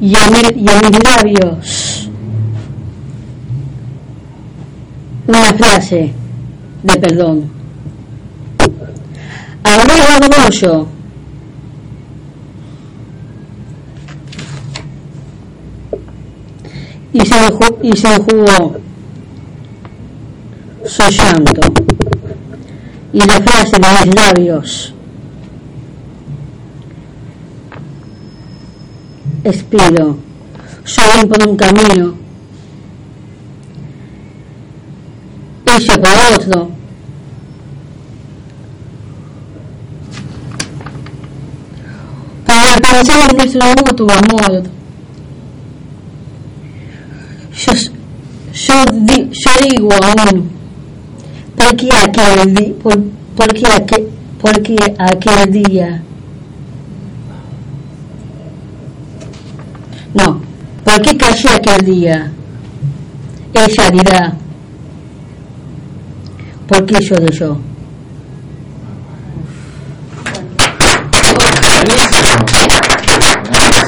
F: Y a, mi- y a mis labios una frase de perdón. De orgullo. Y se, y se enjugó su llanto. Y la frase de mis labios. Yo voy por un camino. Ella por otro. Para pensar en ese mundo amor. Yo, yo, yo digo aún, ¿por qué aquel, di- por, por qué aquel, por qué aquel día? No, ¿por qué callé aquel día? Ella dirá, ¿por qué lloré yo?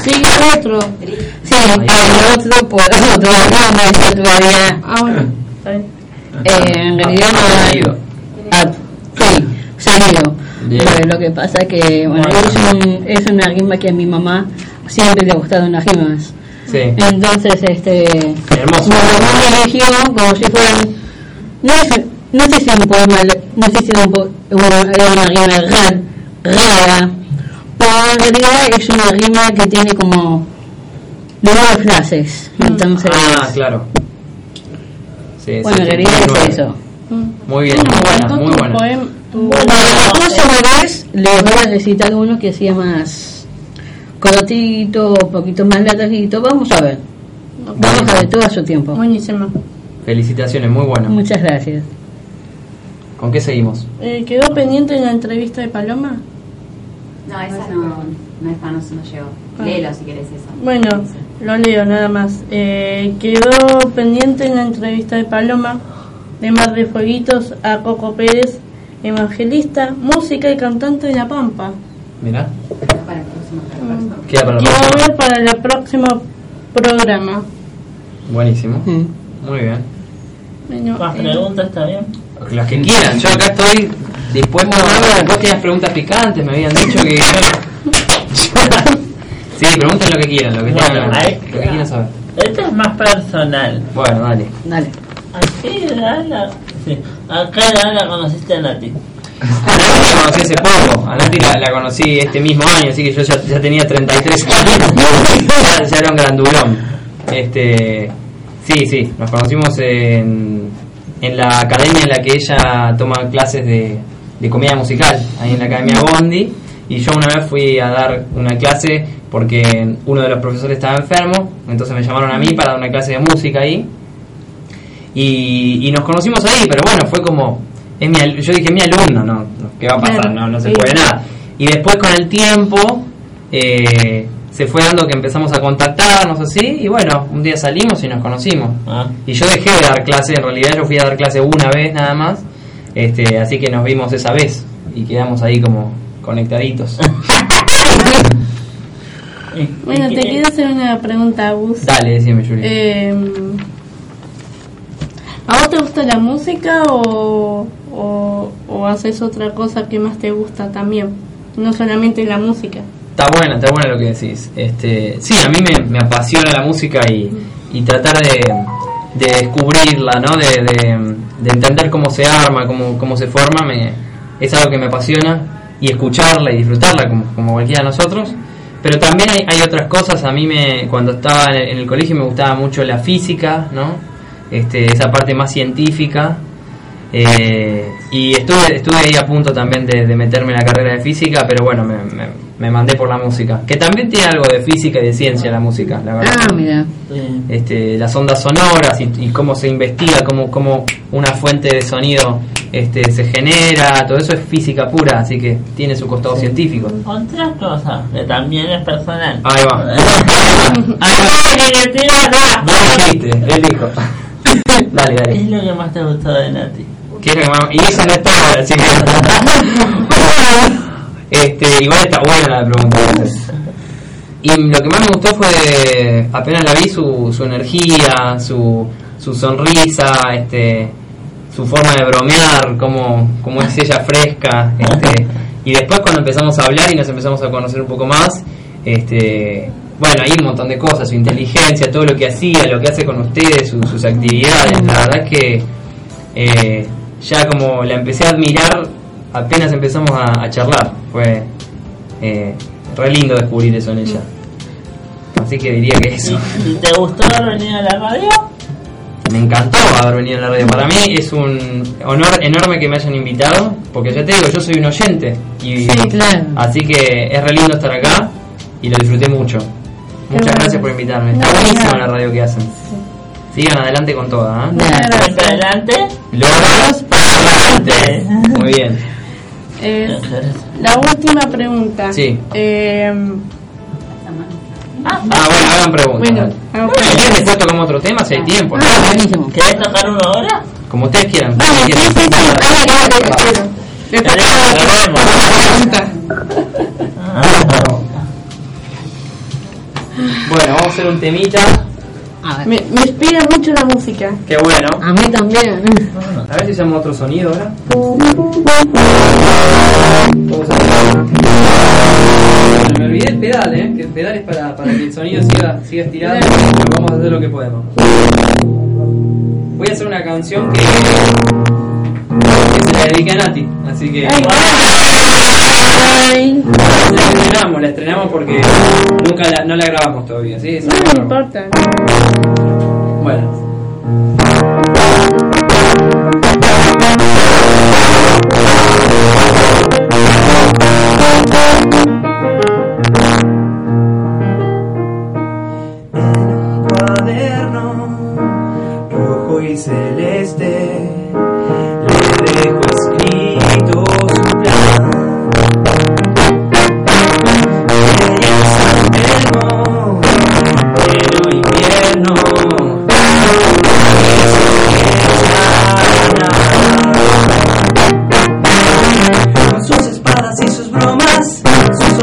E: Sigue otro.
F: Sí, el otro por otro, no me dice todavía.
E: Ah, bueno. Está bien.
F: Eh, en realidad no
K: Salido.
F: Ah, sí. Pero lo que pasa es que bueno, es, un, es una rima que a mi mamá siempre le ha gustado las rimas.
K: Sí.
F: Entonces, este,
K: Hermoso.
F: mi mamá eligió como si fueran, no, es, no sé si un poema, no sé si era un po- una, era una rima rara, rara, pero en realidad es una rima que tiene como nueve frases. Entonces,
K: Ah, claro. Sí,
F: bueno, en
K: sí,
F: realidad
K: muy
F: es
K: bueno.
F: eso.
K: Muy bien, muy buena, muy buena.
F: Bueno, la próxima vez les voy a recitar uno que sea más cortito, un poquito más larguito. Vamos a ver. Vamos a ver todo a su tiempo.
E: Buenísimo.
K: Felicitaciones, muy buena.
F: Muchas gracias.
K: ¿Con qué seguimos?
E: Eh, ¿Quedó pendiente en la entrevista de Paloma?
M: No, esa no, no está, no, no llegó.
E: Ah.
M: Léelo si querés eso.
E: Bueno, lo leo nada más. Eh, quedó pendiente en la entrevista de Paloma de Mar de Fueguitos a Coco Pérez, evangelista, música y cantante de La Pampa.
K: Mirá.
M: Para el próximo, para el próximo.
K: Queda para
E: para el próximo programa.
K: Buenísimo.
F: Mm.
K: Muy bien.
E: Bueno,
D: Más
E: eh,
D: preguntas, ¿está bien?
K: Las que quieran. Yo acá estoy dispuesto a... Vos tenías preguntas picantes, me habían dicho que... sí, pregunten lo que quieran, lo que,
D: Bueno,
K: quieran, lo que quieran saber.
D: Esto es más personal.
K: Bueno, dale.
F: Dale.
D: Aquí, Ana. Sí. Acá, Ana, conociste a Nati.
K: La conocí hace poco, a Nati la, conocí este mismo año, así que yo ya, ya tenía 33 años, ya, ya era un grandulón. Este, sí, sí, nos conocimos en, en la academia en la que ella toma clases de, de comedia musical, ahí en la Academia Bondi, y yo una vez fui a dar una clase porque uno de los profesores estaba enfermo, entonces me llamaron a mí para dar una clase de música ahí, y nos conocimos ahí, pero bueno, fue como, es mi al- yo dije, mi alumno, no, ¿qué va a pasar?
E: Claro,
K: No, no se
E: sí.
K: puede nada. Y después con el tiempo eh, se fue dando que empezamos a contactarnos así, y bueno, un día salimos y nos conocimos.
D: Ah.
K: Y yo dejé de dar clase, en realidad yo fui a dar clase una vez nada más, este, así que nos vimos esa vez y quedamos ahí como conectaditos.
E: Bueno, te quiero hacer una pregunta, Gus.
K: Dale, decime, Yuri.
E: Eh, ¿A vos te gusta la música o, o, haces otra cosa que más te gusta también? No solamente la música.
K: Está buena, está buena lo que decís. Este, sí, a mí me, me apasiona la música y, y tratar de, de descubrirla, ¿no? De, de, de entender cómo se arma, cómo, cómo se forma, me, es algo que me apasiona y escucharla y disfrutarla como, como cualquiera de nosotros. Pero también hay, hay otras cosas, a mí me, cuando estaba en el, en el colegio me gustaba mucho la física, ¿no? Este, esa parte más científica. Eh, y estuve, estuve ahí a punto también de, de meterme en la carrera de física, pero bueno, me, me, me mandé por la música. Que también tiene algo de física y de ciencia la música, la verdad.
F: Ah, mira.
K: Este, las ondas sonoras y, y cómo se investiga, cómo, cómo una fuente de sonido este, se genera, todo eso es física pura, así que tiene su costado científico.
D: Otra cosa que también es personal.
K: Ahí va.
D: Ay, que tira
K: No dijiste, él dijo. dale,
D: ¿Qué
K: dale.
D: es lo que más te gustó de Nati?
K: ¿Qué es lo que Y eso no es todo, así que. este, igual está buena la pregunta. Y lo que más me gustó fue, apenas la vi, su, su energía, su, su sonrisa, este, su forma de bromear, cómo, cómo es ella fresca. Este, y después cuando empezamos a hablar y nos empezamos a conocer un poco más, este, bueno, hay un montón de cosas, su inteligencia, todo lo que hacía, lo que hace con ustedes, su- sus actividades. La verdad es que eh, ya como la empecé a admirar apenas empezamos a, a charlar. Fue eh, re lindo descubrir eso en ella. Así que diría que eso.
D: ¿Y te gustó haber venido a la radio?
K: Me encantó haber venido a la radio. Para mí es un honor enorme que me hayan invitado, porque ya te digo, yo soy un oyente. Y,
F: Sí, claro.
K: Así que es re lindo estar acá y lo disfruté mucho. Muchas
E: bueno.
K: gracias por invitarme. Está
E: No,
K: buenísima
E: nada.
K: la radio que hacen. Sigan adelante con toda. ¿eh?
D: Adelante.
K: Logros para adelante. Muy bien.
E: Eh, la última pregunta.
K: Sí.
E: Eh,
K: Ah, bueno, hagan preguntas.
E: bueno,
K: Si quieren, después tocamos otro tema si hay tiempo. ¿no?
F: Ah, buenísimo.
D: ¿Querés tocar uno ahora?
K: Como ustedes quieran.
E: Vamos, sí, sí, sí. Ah.
K: Bueno, vamos a hacer un temita.
F: A ver.
E: Me, me inspira mucho la música.
K: Qué bueno.
F: A mí también.
K: A ver si hacemos otro sonido ahora. Me olvidé el pedal, ¿eh? Que el pedal es para, para que el sonido siga, siga estirado. Pero vamos a hacer lo que podemos. Voy a hacer una canción que, dediqué a Nati. Así que
E: Ay, ay,
K: la estrenamos, la estrenamos porque nunca la, no la grabamos todavía. ¿sí? Esa
E: no
K: grabamos.
E: importa.
K: Bueno.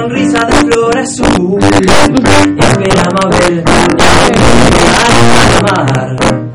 K: Sonrisa de flor azul, esperamos ver al mar.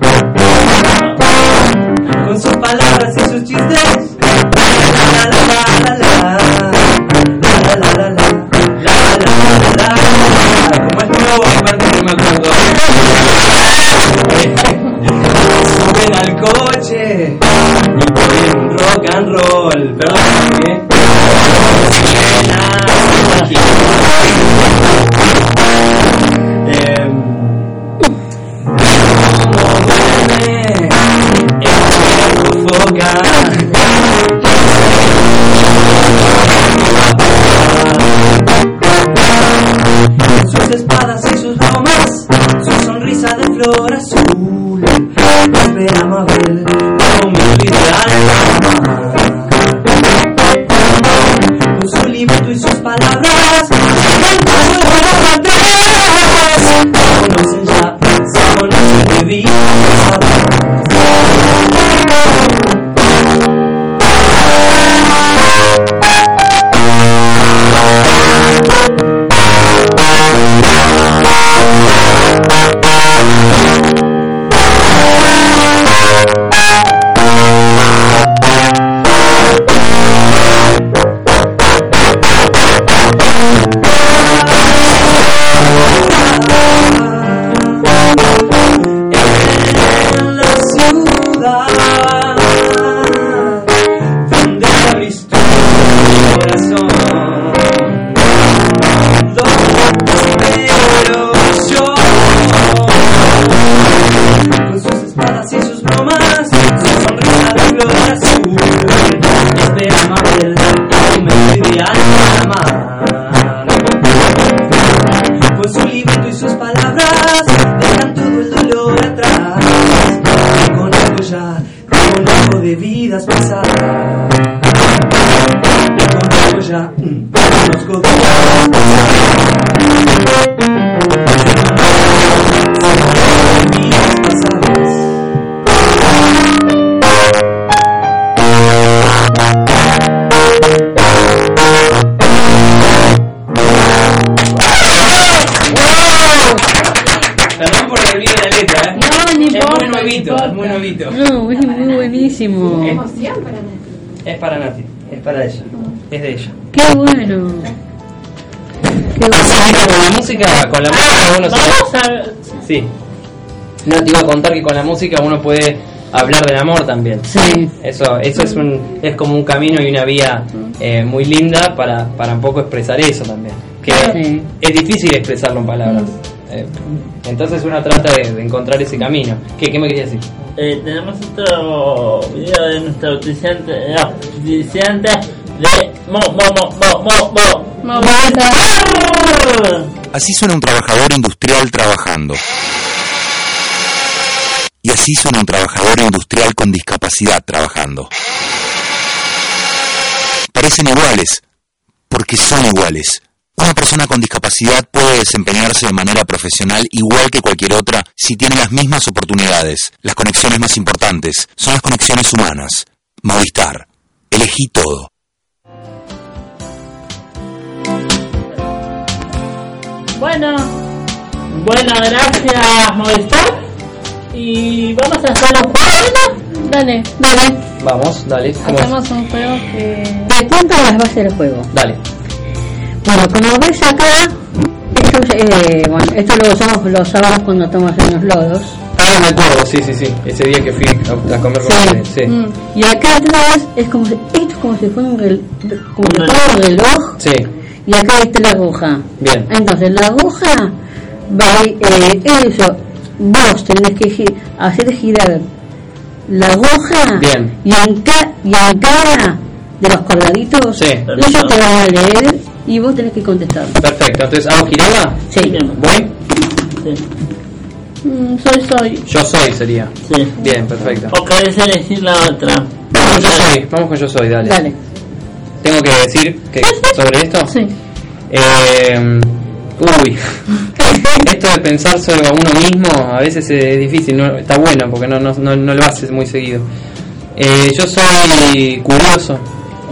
N: Sonrisa es de ella.
F: Qué bueno. Qué
K: Así que con la música, con la música uno
D: Vamos
K: sabe.
D: a.
K: Sí. No te iba a contar que con la música uno puede hablar del amor también.
F: Sí.
K: Eso, eso es un, es como un camino y una vía eh, muy linda para, para un poco expresar eso también. Que
F: Sí.
K: es difícil expresarlo en palabras. Eh, entonces uno trata de, de encontrar ese camino. ¿Qué, qué me querías decir?
D: Eh, tenemos otro video de nuestro auspiciante, eh, auspiciante de Mo, Mo, Mo, Mo, Mo, Mo.
E: Mo.
B: Así suena un trabajador industrial trabajando. Y así suena un trabajador industrial con discapacidad trabajando. Parecen iguales, porque son iguales. Una persona con discapacidad puede desempeñarse de manera profesional igual que cualquier otra si tiene las mismas oportunidades. Las conexiones más importantes son las conexiones humanas. Movistar. Elegí todo.
D: Bueno, bueno, gracias Movistar. Y vamos a hacer un juego, ¿no?
E: Dale, dale.
K: Vamos, dale.
E: Hacemos un juego que.
F: Te cuento las bases del juego.
K: Dale.
F: Bueno, como ves acá, esto, es, eh, bueno, esto lo usamos los sábados cuando estamos en los lodos.
K: Ah, me acuerdo, sí, sí, sí. Ese día que fui a, a comer con
F: Sí.
K: ustedes, sí.
F: Mm. Y acá atrás es como si, esto es como si fuera un, rel- como si fuera un reloj
K: Sí,
F: y acá está la aguja.
K: bien.
F: Entonces la aguja va a ir, eh, eso, vos tenés que gi- hacer girar la aguja
K: Bien.
F: y en, ca- y en cada de los cuadraditos
K: Sí.
F: ellos te van a leer y vos tenés que contestar.
K: Perfecto, entonces hago girada.
F: Sí.
K: ¿Voy?
E: Mm, soy, soy.
K: Yo soy sería.
D: Sí.
K: Bien, perfecto.
D: O querés elegir la otra.
K: Vamos yo soy, vamos con yo soy, dale.
F: Dale.
K: ¿Tengo que decir que sobre esto?
E: Sí.
K: Eh, uy, esto de pensar sobre uno mismo a veces es difícil, no, está bueno porque no, no, no, no lo haces muy seguido. Eh, yo soy curioso,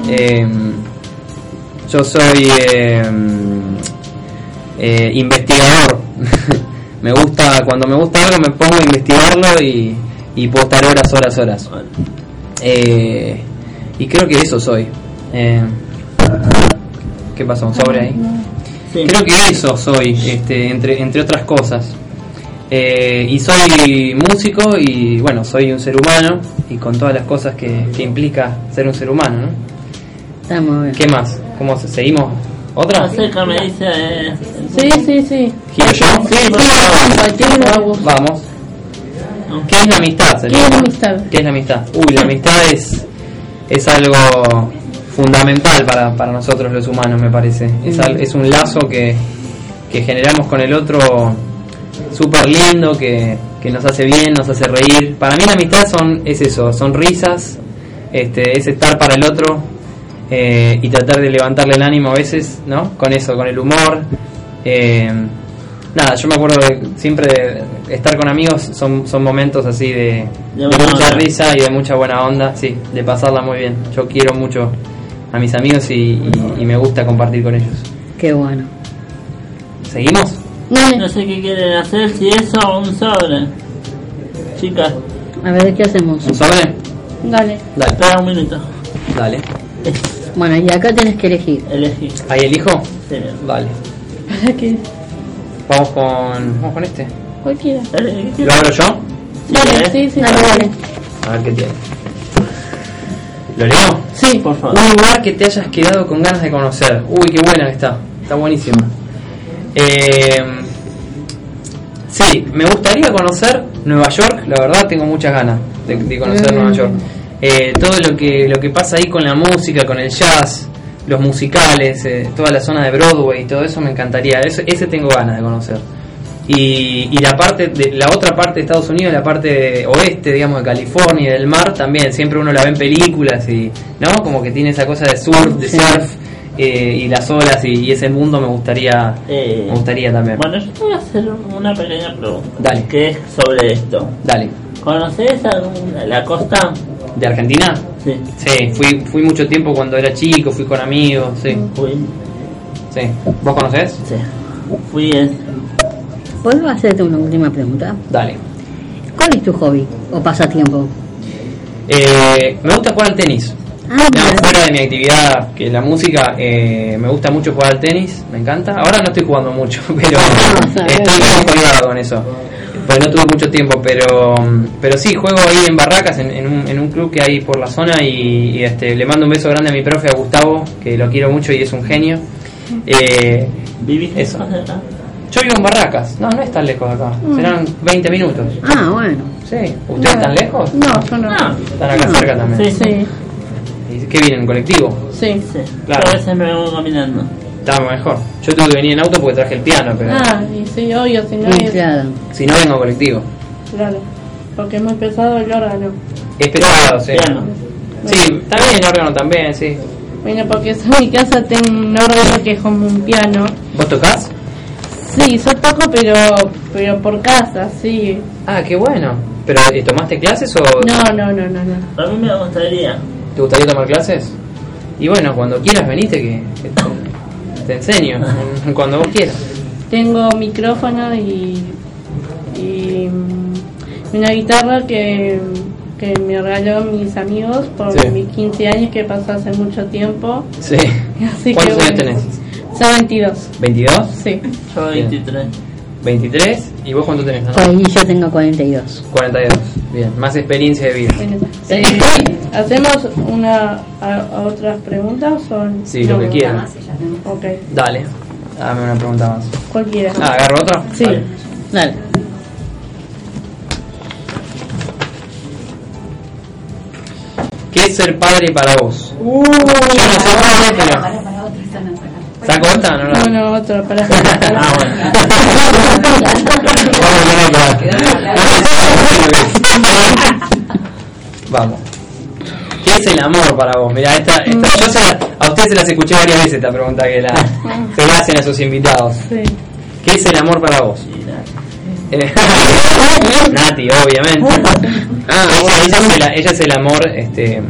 K: eh, yo soy eh, eh, investigador. me gusta, cuando me gusta algo me pongo a investigarlo y, y puedo estar horas, horas, horas. Eh, y creo que eso soy. Eh, ¿Qué pasó? ¿Un sobre ahí? Creo que eso soy, este, entre, entre otras cosas. Eh, y soy músico y bueno, soy un ser humano y con todas las cosas que, que implica ser un ser humano, ¿no?
F: Está muy bien.
K: ¿Qué más? ¿Cómo se- seguimos? ¿Otra?
D: Qué me dice. eh,
E: Sí, sí, sí.
K: ¿Giro yo?
E: Sí.
K: Vamos. ¿Qué es la amistad?
E: ¿Qué es la amistad?
K: ¿Qué es la amistad? Uy, la amistad es, es algo fundamental para, para nosotros los humanos, me parece. Es, es un lazo que, que generamos con el otro súper lindo, que, que nos hace bien, nos hace reír. Para mí la amistad son, es eso, son risas, este, es estar para el otro eh, y tratar de levantarle el ánimo a veces, ¿no? Con eso, con el humor. Eh, nada, yo me acuerdo de siempre de estar con amigos son, son momentos así de, mucha
D: onda.
K: risa y de mucha buena onda, sí, de pasarla muy bien. Yo quiero mucho a mis amigos y, y- y me gusta compartir con ellos.
F: Qué bueno.
K: ¿Seguimos?
D: No sé qué quieren hacer, si eso o un sobre. Chicas,
F: A ver, ¿qué hacemos?
K: ¿Un sobre?
E: Dale.
K: Dale.
D: espera un minuto.
K: Dale.
F: Bueno, y acá tenés que elegir.
D: Elegí.
K: ¿Ahí elijo?
D: Sí,
K: Vale.
E: ¿Para qué?
K: Vamos con, vamos con este.
E: Cualquiera.
K: ¿Lo abro yo?
E: Dale, sí, sí.
F: Dale, dale.
K: A ver qué tiene. ¿Lo leo?
E: Sí, por
K: Un lugar que te hayas quedado con ganas de conocer. Uy, qué buena que está. Está buenísima. Eh, sí, me gustaría conocer Nueva York. La verdad, tengo muchas ganas de, de conocer
F: Mm.
K: Nueva York. Eh, todo lo que lo que pasa ahí con la música, con el jazz, los musicales, eh, toda la zona de Broadway, todo eso me encantaría. Ese, ese tengo ganas de conocer. Y, y la parte de la otra parte de Estados Unidos, la parte oeste, digamos, de California y del mar, también siempre uno la ve en películas y, ¿no? Como que tiene esa cosa de surf, de
D: Sí.
K: surf eh, y las olas y, y ese mundo me gustaría,
D: Eh,
K: me gustaría también.
D: Bueno, yo te voy a hacer una pequeña pregunta.
K: Dale.
D: Que es sobre esto.
K: Dale.
D: ¿Conoces alguna- la costa?
K: ¿De Argentina?
D: Sí.
K: Sí, fui, fui mucho tiempo cuando era chico, fui con amigos, sí.
D: Fui.
K: Sí. ¿Vos conocés?
D: Sí. Fui en...
F: ¿Puedo hacerte una última pregunta?
K: Dale.
F: ¿Cuál es tu hobby o pasatiempo?
K: Eh, me gusta jugar al tenis.
F: Ah,
K: No, fuera de mi actividad, que es la música, eh, me gusta mucho jugar al tenis, me encanta. Ahora no estoy jugando mucho, pero estoy muy colgado con eso. Pues no tuve mucho tiempo, pero pero sí, juego ahí en Barracas, en, en un, en un club que hay por la zona y, y, este, le mando un beso grande a mi profe, a Gustavo, que lo quiero mucho y es un genio. Eh,
D: ¿Vivís
K: eso. Yo vivo en Barracas, no, no es tan lejos de acá,
E: Mm.
K: serán 20 minutos.
F: Ah, bueno.
K: Sí, ¿ustedes están lejos?
E: No, yo no.
K: Están acá cerca también.
E: Sí, sí.
K: ¿Y ¿Qué vienen? ¿En colectivo?
E: Sí.
K: Claro.
D: Yo a veces me voy caminando.
K: Está mejor. Yo tuve que venir en auto porque traje el piano, pero
E: Ah, y sí, obvio, si no
F: Sí,
E: es...
F: claro.
K: si no vengo colectivo.
E: Claro. Porque es muy pesado el órgano.
K: Es pesado, sí.
D: Piano.
K: Sí, también el órgano también, sí.
E: Bueno, porque en mi casa tengo un órgano que es como un piano.
K: ¿Vos tocás?
E: Sí, yo toco, pero pero por casa, sí.
K: Ah, qué bueno. ¿Pero eh, tomaste clases o
E: No, no, no, no, no.
D: A mí me gustaría.
K: te gustaría tomar clases? Y bueno, cuando quieras venite que, que te, te enseño, en- cuando vos quieras.
E: Tengo micrófono y, y mm, una guitarra que, que me regaló mis amigos por
K: Sí.
E: mis 15 años que pasó hace mucho tiempo.
K: Sí.
E: Así
K: ¿Cuántos
E: que
K: años
E: bueno.
K: tenés?
E: Son 22.
K: ¿22?
E: Sí.
D: Yo
K: Bien.
D: 23.
K: 23. ¿Y vos cuánto tenés?
F: Pues ahí yo tengo 42.
K: 42. Bien, más experiencia de vida.
E: Eh, ¿Hacemos una a, a otras preguntas o
K: Sí, lo que
E: no?
K: quieran.
E: Ok,
K: Dale, dame una pregunta más.
E: cualquiera.
K: Ah, ¿agarro otra?
E: Sí.
K: Dale.
F: Dale.
K: ¿Qué es ser padre para vos?
E: Uh,
K: Yo no sé padre, pero...
M: Para, para no, saca.
K: ¿Saco otra? No, no.
E: No, no, otro, para.
K: Ah, bueno. Vamos. ¿Qué es el amor para vos? Mira, esta, esta, yo se la- a ustedes se las escuché varias veces esta pregunta que la, se la hacen a sus invitados.
E: Sí.
K: ¿Qué es el amor para vos? Nati, obviamente. Ah, ella, ella es el, ella es el amor este,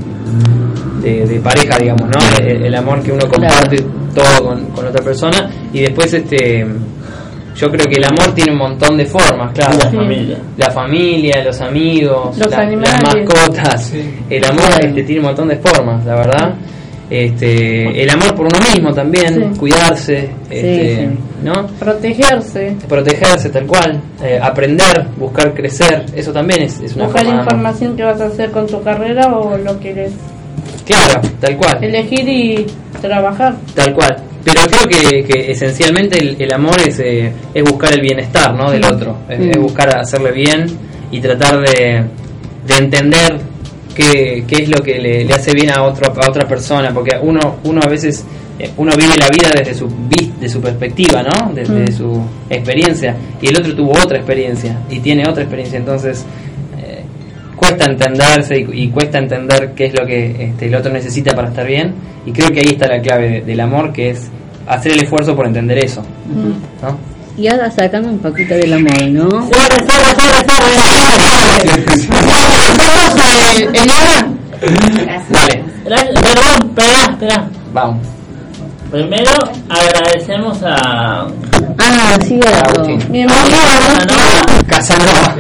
K: de, de pareja, digamos, ¿no? El, el amor que uno comparte todo con, con otra persona. Y después, este yo creo que el amor tiene un montón de formas, claro.
D: La familia.
K: La familia, los amigos,
E: Los
K: la-
E: animales.
K: las mascotas. El amor este, tiene un montón de formas, la verdad. Este, el amor por uno mismo también,
E: Sí.
K: cuidarse, este,
E: sí.
K: ¿no?
E: Protegerse.
K: protegerse tal cual, eh, aprender, buscar crecer, eso también es, es una
E: Buscar
K: forma
E: información que vas a hacer con tu carrera o lo quieres
K: Claro, tal cual,
E: elegir y trabajar.
K: tal cual. Pero creo que, que esencialmente el, el amor es, eh, es buscar el bienestar ¿no? del otro, es,
F: Mm.
K: es buscar hacerle bien y tratar de, de entender qué, qué es lo que le, le hace bien a, otro, a otra persona, porque uno, uno a veces eh, uno vive la vida desde su de su perspectiva, ¿no? Desde
F: Mm.
K: su experiencia y el otro tuvo otra experiencia y tiene otra experiencia, entonces cuesta entenderse y, y cuesta entender qué es lo que este, el otro necesita para estar bien y creo que ahí está la clave de- del amor que es hacer el esfuerzo por entender eso, ¿no?
F: Y ahora sacando un poquito del amor, ¿no?
D: Gracias, perdón, espera, espera.
K: vamos.
D: Primero agradecemos a
F: Ah, cierto.
K: Casanova.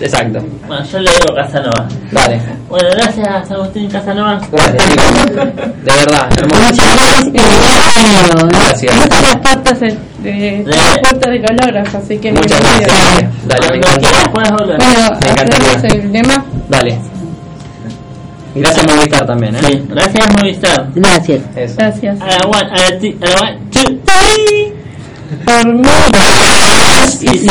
K: Exacto.
D: Bueno, yo le digo Casanova.
K: Dale.
D: Bueno, gracias Agustín Casanova.
K: De verdad, hermoso. Gracias.
E: Muchas las tartas de, de, de colores, así que
K: Muchas gracias. Dale, me encanta.
E: Bueno,
K: Me encantaría.
E: el tema.
K: Dale. Y gracias Movistar también, ¿eh?
D: Sí, gracias Movistar.
F: Gracias.
K: Eso.
E: Gracias.
D: A la la la.
E: Por mí.
D: Y.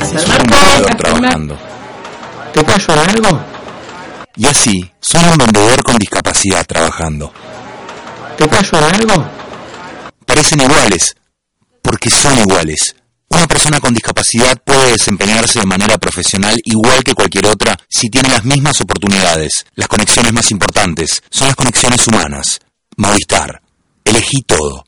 B: Así suena un vendedor trabajando.
I: ¿Te pasó algo?
B: Y así suena un vendedor con discapacidad trabajando.
I: ¿Te pasó algo?
B: Parecen iguales, porque son iguales. Una persona con discapacidad puede desempeñarse de manera profesional igual que cualquier otra si tiene las mismas oportunidades. Las conexiones más importantes son las conexiones humanas. Movistar. Elegí todo.